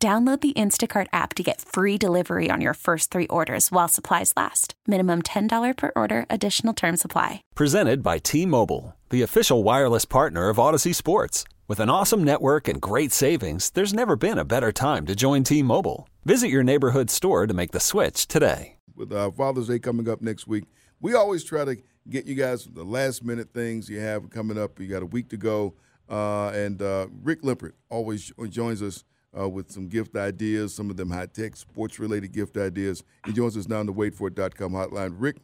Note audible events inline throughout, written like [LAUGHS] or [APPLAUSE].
Download the Instacart app to get free delivery on your first three orders while supplies last. Minimum $10 per order, additional term supply. Presented by T Mobile, the official wireless partner of Audacy Sports. With an awesome network and great savings, there's never been a better time to join T Mobile. Visit your neighborhood store to make the switch today. With uh, Father's Day coming up next week, we always try to get you guys the last minute things you have coming up. You got a week to go. Uh, and uh, Rick Limpert always joins us uh, with some gift ideas, some of them high tech, sports related gift ideas. He joins us now on the waitfor.com hotline. Rick,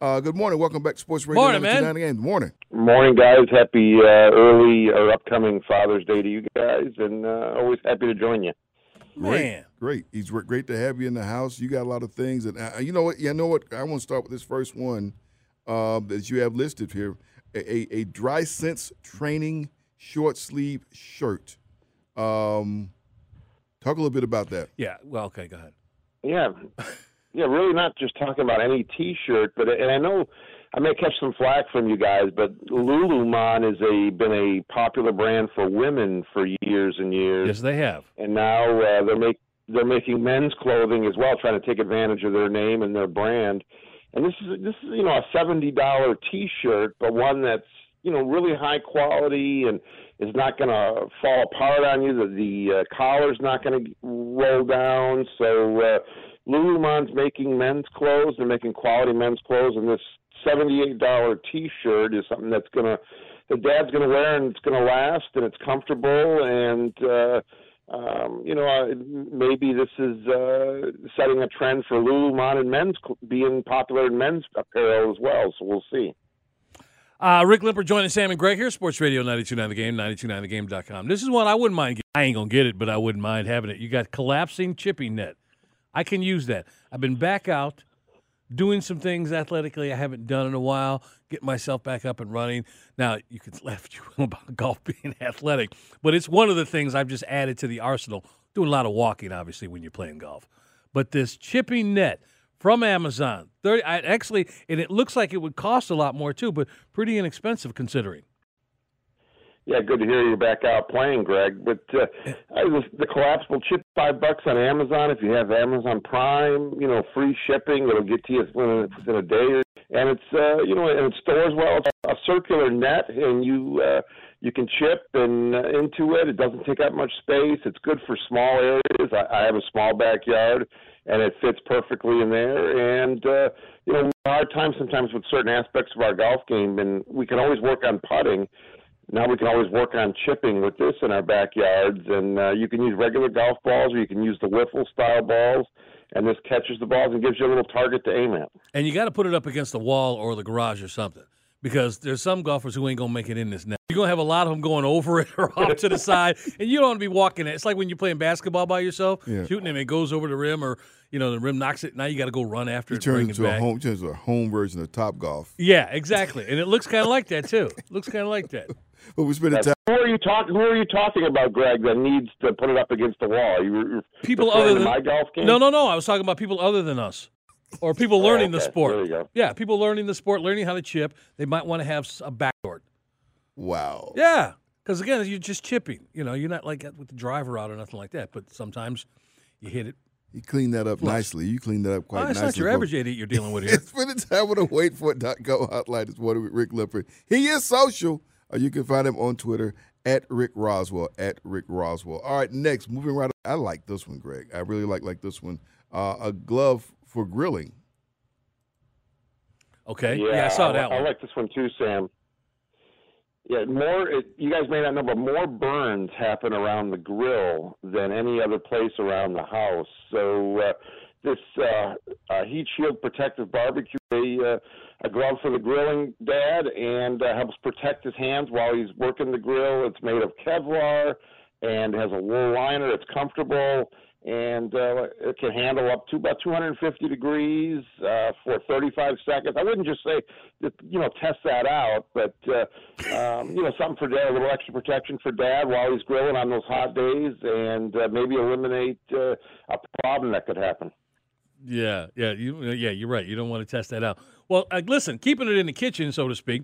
uh, good morning. Welcome back to Sports Radio. Morning, man. Again. Morning. Morning, guys. Happy uh, early or upcoming Father's Day to you guys, and uh, always happy to join you. Man. Great. He's great to have you in the house. You got a lot of things. And uh, you know what? You know what? I want to start with this first one uh, that you have listed here a, a, a Drysense training short sleeve shirt. Um, Talk a little bit about that. Yeah. Well, okay. Go ahead. Yeah, yeah. Really, not just talking about any T-shirt, but and I know I may catch some flack from you guys, but Lululemon has a been a popular brand for women for years and years. Yes, they have. And now uh, they're make they're making men's clothing as well, trying to take advantage of their name and their brand. And this is this is you know a seventy dollar T-shirt, but one that's you know really high quality and is not going to fall apart on you. The, the uh, collar's not going to roll down. So uh, Lululemon's making men's clothes. They're making quality men's clothes, and this seventy-eight dollar T-shirt is something that's going to the dad's going to wear and it's going to last and it's comfortable and. uh um, you know, uh, maybe this is uh, setting a trend for Lululemon and men's being popular in men's apparel as well. So we'll see. Uh, Rick Limper joining Sam and Greg here, Sports Radio 929 The Game, 929thegame.com. This is one I wouldn't mind. Getting. I ain't going to get it, but I wouldn't mind having it. You got collapsing chipping net. I can use that. I've been back out doing some things athletically I haven't done in a while, getting myself back up and running. Now, you can [LAUGHS] laugh at you about golf [LAUGHS] being athletic, but it's one of the things I've just added to the arsenal. Doing a lot of walking, obviously, when you're playing golf. But this chipping net – from Amazon. 30, I, actually, and it looks like it would cost a lot more too, but pretty inexpensive considering. Yeah, good to hear you're back out playing, Greg. But uh, the, the collapsible chip, five bucks on Amazon. If you have Amazon Prime, you know, free shipping. It'll get to you within a day. And it's, uh, you know, and it stores well. It's a circular net, and you uh, you can chip and uh, into it. It doesn't take up much space. It's good for small areas. I, I have a small backyard, and it fits perfectly in there. And uh, you know, hard time sometimes with certain aspects of our golf game, and we can always work on putting. Now we can always work on chipping with this in our backyards, and uh, you can use regular golf balls, or you can use the wiffle style balls and this catches the balls and gives you a little target to aim at. And you got to put it up against the wall or the garage or something because there's some golfers who ain't gonna make it in this net. You're gonna have a lot of them going over it or off to the [LAUGHS] side, and you don't want to be walking it. It's like when you're playing basketball by yourself, yeah. shooting and it goes over the rim, or you know the rim knocks it. Now you got to go run after it. Turns into a home, turns into a home version of Top Golf. Yeah, exactly, and it looks kind of like that too. looks kind of like that. [LAUGHS] But we spend time. Who are you talking? Who are you talking about, Greg? That needs to put it up against the wall? You, people other than my golf game? No, no, no. I was talking about people other than us or people oh, learning oh, okay. the sport. There you go. Yeah, people learning the sport, learning how to chip. They might want to have a backboard. Wow. Yeah, because again, you're just chipping. You know, you're not like with the driver out or nothing like that. But sometimes you hit it. You clean that up Plus. nicely. You clean that up quite oh, it's nicely. It's not your average idiot you're dealing with here. [LAUGHS] it's for the time with a wait for it. Go hotline. It's one with Rick Limpert. He is social. Uh, you can find him on Twitter at Rick Roswell. At Rick Roswell. All right, next, moving right. I like this one, Greg. I really like like this one. Uh, a glove for grilling. Okay. Yeah, yeah I saw that I, one. I like this one too, Sam. Yeah, more. It, you guys may not know, but more burns happen around the grill than any other place around the house. So uh, this uh, uh, heat shield protective barbecue, a, uh, a glove for the grilling dad, and uh, helps protect his hands while he's working the grill. It's made of Kevlar and has a wool liner. It's comfortable and uh, it can handle up to about 250 degrees uh, for 35 seconds. I wouldn't just say, you know, test that out, but uh, um, you know, something for dad, a little extra protection for dad while he's grilling on those hot days, and uh, maybe eliminate uh, a problem that could happen. Yeah, yeah, you, yeah. You're right. You don't want to test that out. Well, uh, listen, keeping it in the kitchen, so to speak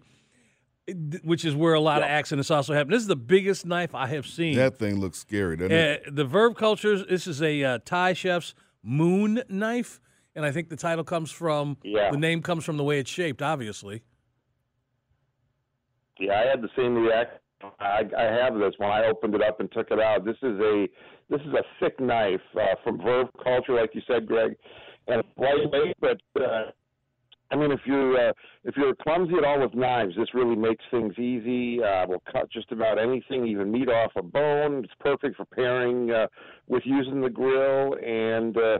which is where a lot of accidents also happen. This is the biggest knife I have seen. That thing looks scary, doesn't uh, it? The Verve Cultures. This is a uh, Thai chef's moon knife, and I think the title comes from yeah. the name comes from the way it's shaped, obviously. Yeah, I had the same reaction. I, I have this when I opened it up and took it out. This is a this is a thick knife uh, from Verve Culture, like you said, Greg, and lightweight, but uh, I mean, if you're uh, if you're clumsy at all with knives, this really makes things easy. Uh, will cut just about anything, even meat off a bone. It's perfect for pairing uh, with using the grill. And uh,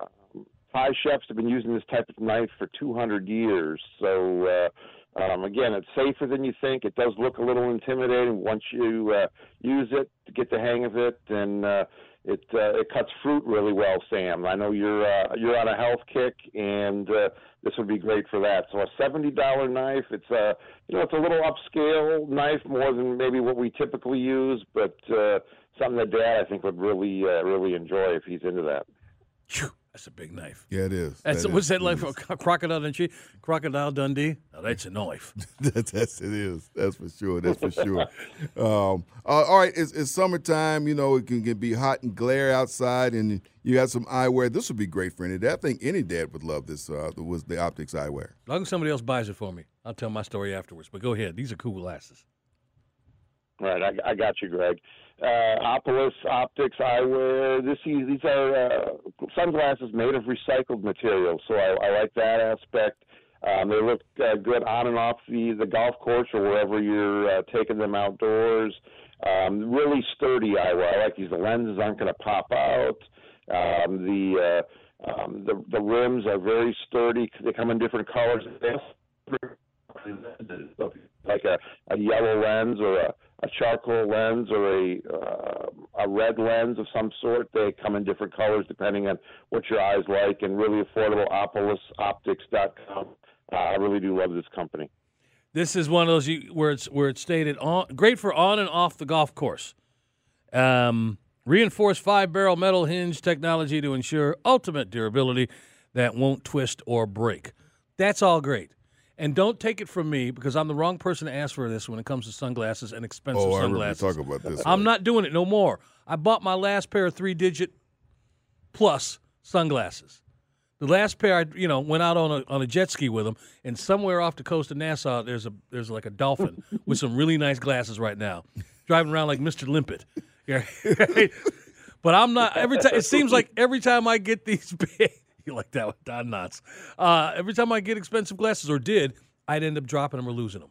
um, Thai chefs have been using this type of knife for 200 years. So uh, um, again, it's safer than you think. It does look a little intimidating once you uh, use it to get the hang of it, and uh, it uh, it cuts fruit really well, Sam. I know you're uh, you're on a health kick, and uh, this would be great for that. So a seventy dollar knife. It's a you know it's a little upscale knife, more than maybe what we typically use, but uh, something that Dad I think would really uh, really enjoy if he's into that. That's a big knife. Yeah, it is. That's that what's is, that like for Crocodile Dundee? Crocodile Dundee. Oh, that's a knife. [LAUGHS] that's, that's it is. That's for sure. That's for sure. [LAUGHS] um, uh, all right, it's, it's, summertime. You know, it can, can, be hot and glare outside, and you got some eyewear. This would be great for any dad. I think any dad would love this. Uh, was the optics eyewear. As long as somebody else buys it for me, I'll tell my story afterwards. But go ahead. These are cool glasses. Right, I, I got you, Greg uh, Opolis Optics eyewear. This these are uh, sunglasses made of recycled material, so I, I like that aspect. Um, they look uh, good on and off the, the golf course or wherever you're uh, taking them outdoors. Um, really sturdy eyewear. I like these. The lenses aren't going to pop out. Um, the uh, um, the the rims are very sturdy. They come in different colors. Like a, a yellow lens or a a charcoal lens or a uh, a red lens of some sort. They come in different colors depending on what your eyes like, and really affordable. OpolisOptics.com. Uh, I really do love this company. This is one of those where it's where it's stated on great for on and off the golf course. Um, reinforced five barrel metal hinge technology to ensure ultimate durability that won't twist or break. That's all great. And don't take it from me because I'm the wrong person to ask for this when it comes to sunglasses and expensive oh, sunglasses. I about this. I'm not doing it no more. I bought my last pair of three digit plus sunglasses. The last pair, I you know went out on a on a jet ski with them, and somewhere off the coast of Nassau, there's a there's like a dolphin [LAUGHS] with some really nice glasses right now, driving around like Mr. Limpet. Yeah, [LAUGHS] [LAUGHS] but I'm not. Every time it seems like every time I get these big, you [LAUGHS] like that with Don Knotts. Uh, every time I get expensive glasses, or did, I'd end up dropping them or losing them.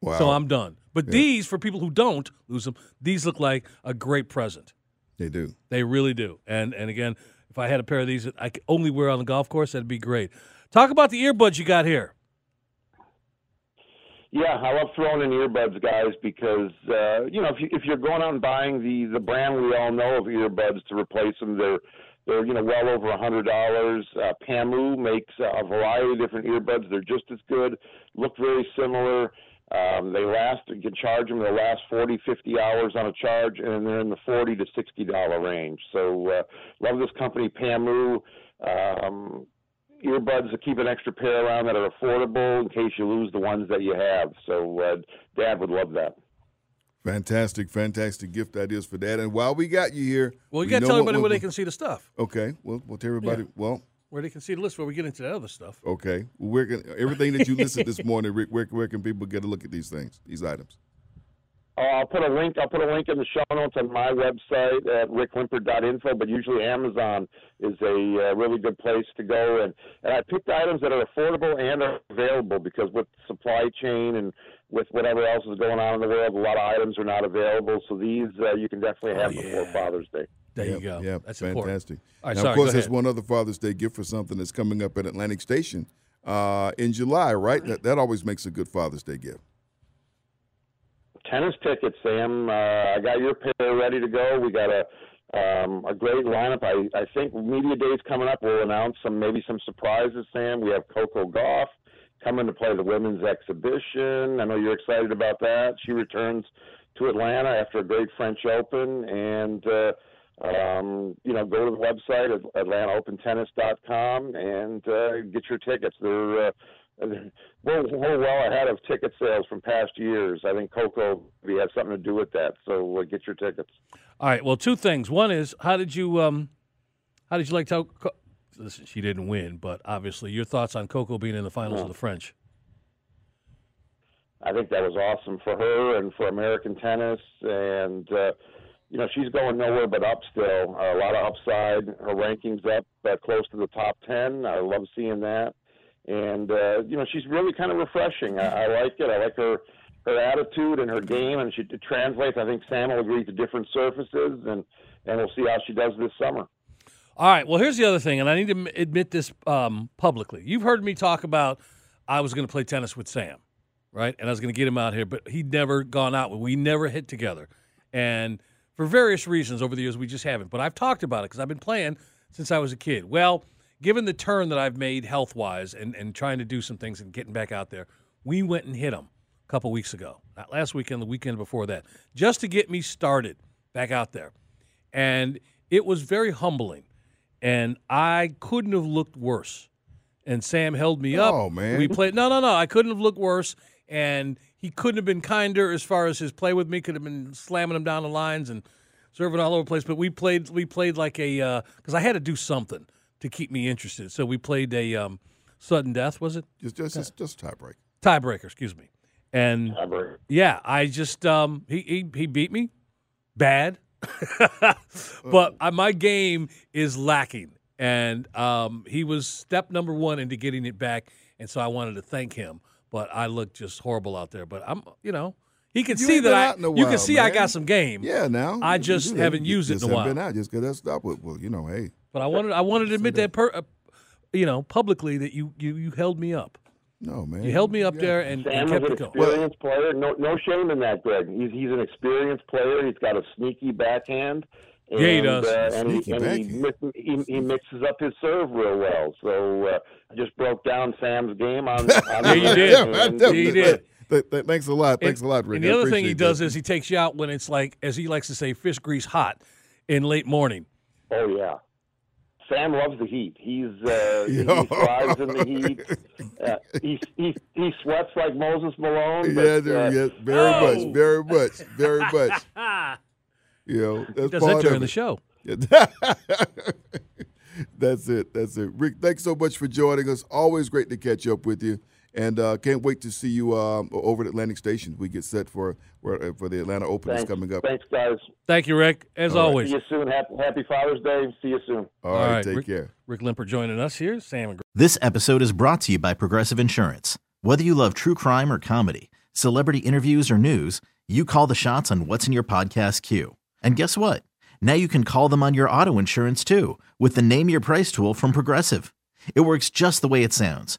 Wow. So I'm done. But yeah. these, for people who don't lose them, these look like a great present. They do. They really do. And and again, if I had a pair of these that I could only wear on the golf course, that'd be great. Talk about the earbuds you got here. Yeah, I love throwing in earbuds, guys, because uh, you know if you if you're going out and buying the the brand we all know of earbuds to replace them, they're they're you know well over a hundred dollars. Uh, Pamu makes a variety of different earbuds. They're just as good, look very similar. Um, they last. You can charge them. They last 40, 50 hours on a charge, and they're in the 40 to 60 dollar range. So uh, love this company, Pamu. Um, earbuds to keep an extra pair around that are affordable in case you lose the ones that you have. So uh, Dad would love that. Fantastic, fantastic gift ideas for Dad. And while we got you here, well, you got to tell everybody where they can see the stuff. Okay, well, we'll tell everybody. Yeah. Well, where they can see the list before we get into that other stuff. Okay, well, where can everything that you listed this morning, [LAUGHS] Rick? Where, where can people get a look at these things, these items? Uh, I'll put a link. I'll put a link in the show notes on my website at ricklimpert.info. But usually Amazon is a uh, really good place to go, and and I picked items that are affordable and are available because with supply chain and with whatever else is going on in the world, a lot of items are not available. So these uh, you can definitely have oh, yeah. before Father's Day. There yep, you go. Yeah, that's fantastic. Right, now, sorry, of course, there's one other Father's Day gift for something that's coming up at Atlantic Station uh, in July, right? That, that always makes a good Father's Day gift. Tennis tickets, Sam. Uh, I got your pair ready to go. We got a Um, a great lineup. I, I think media days coming up. We'll announce some maybe some surprises. Sam, we have Coco Gauff coming to play the women's exhibition. I know you're excited about that. She returns to Atlanta after a great French Open, and uh, um, you know, go to the website at AtlantaOpenTennis.com and uh, get your tickets. They're uh, [LAUGHS] we're, we're well ahead of ticket sales from past years. I think Coco has something to do with that. So uh, get your tickets. All right. Well, two things. One is how did you um, how did you like to? Listen, she didn't win, but obviously, your thoughts on Coco being in the finals of the French. I think that was awesome for her and for American tennis, and uh, you know she's going nowhere but up still. Uh, a lot of upside. Her rankings up uh, close to the top ten. I love seeing that and uh, you know she's really kind of refreshing. I, I like it. I like her her attitude and her game, and she translates. I think Sam will agree to different surfaces, and and we'll see how she does this summer. All right. Well, here's the other thing, and I need to admit this um, publicly. You've heard me talk about I was going to play tennis with Sam, right? And I was going to get him out here, but he'd never gone out. We never hit together, and for various reasons over the years, we just haven't. But I've talked about it because I've been playing since I was a kid. Well given the turn that I've made health wise and, and trying to do some things and getting back out there, we went and hit them a couple weeks ago. Not last weekend, the weekend before that, just to get me started back out there. And it was very humbling. And I couldn't have looked worse. And Sam held me up. Oh, man. We played. No, no, no. I couldn't have looked worse. And he couldn't have been kinder as far as his play with me. Could have been slamming him down the lines and serving all over the place. But we played. We played like a because uh, I had to do something to keep me interested. So we played a um, sudden death. Was it just just just, just tiebreaker? Tiebreaker, excuse me. And Tiebreaker. yeah, I just um, he, he he beat me bad, [LAUGHS] but I, my game is lacking, and um, he was step number one into getting it back, and so I wanted to thank him. But I look just horrible out there. But I'm, you know, he can You see that I. out in you can while, see I got some game. Yeah, now I just you- haven't you used it just in a haven't while. Been out just because that's stop with. Well, you know, hey, But I wanted I wanted to admit that, per, uh, you know, publicly that you you you held me up. no man, You held me up Yeah. there and, Sam and is kept an it going. experienced player. No, no shame in that, Greg. He's he's an experienced player. He's got a sneaky backhand. And, Yeah, he does. Uh, and he, and he, mix- he, he mixes up his serve real well. So uh, I just broke down Sam's game on. [LAUGHS] on Yeah, you the- did. Yeah, and- I Yeah, definitely- you did. Th- th- thanks a lot. Thanks And- a lot, Rick. And the other thing he does that. is he takes you out when it's like, as he likes to say, fish grease hot in late morning. Oh yeah. Sam loves the heat. He's uh, [LAUGHS] he, Yo. thrives in the heat. [LAUGHS] Uh, he, he he sweats like Moses Malone. But, yeah, dude, uh, yes, very Oh! much, very much, very [LAUGHS] much. You know, that's does part that during of the show. that's it. That's it. Rick, thanks so much for joining us. Always great to catch up with you, and uh, can't wait to see you um, over at Atlantic Station. We get set for for, for the Atlanta Open that's thanks, coming up. thanks, guys. Thank you, Rick. As All right. always. See you soon. Happy, happy Father's Day. See you soon. All right, take Rick, care. Rick Limper joining us here. Sam and This episode is brought to you by Progressive Insurance. Whether you love true crime or comedy, celebrity interviews or news, you call the shots on what's in your podcast queue. And guess what? Now you can call them on your auto insurance too with the Name Your Price tool from Progressive. It works just the way it sounds.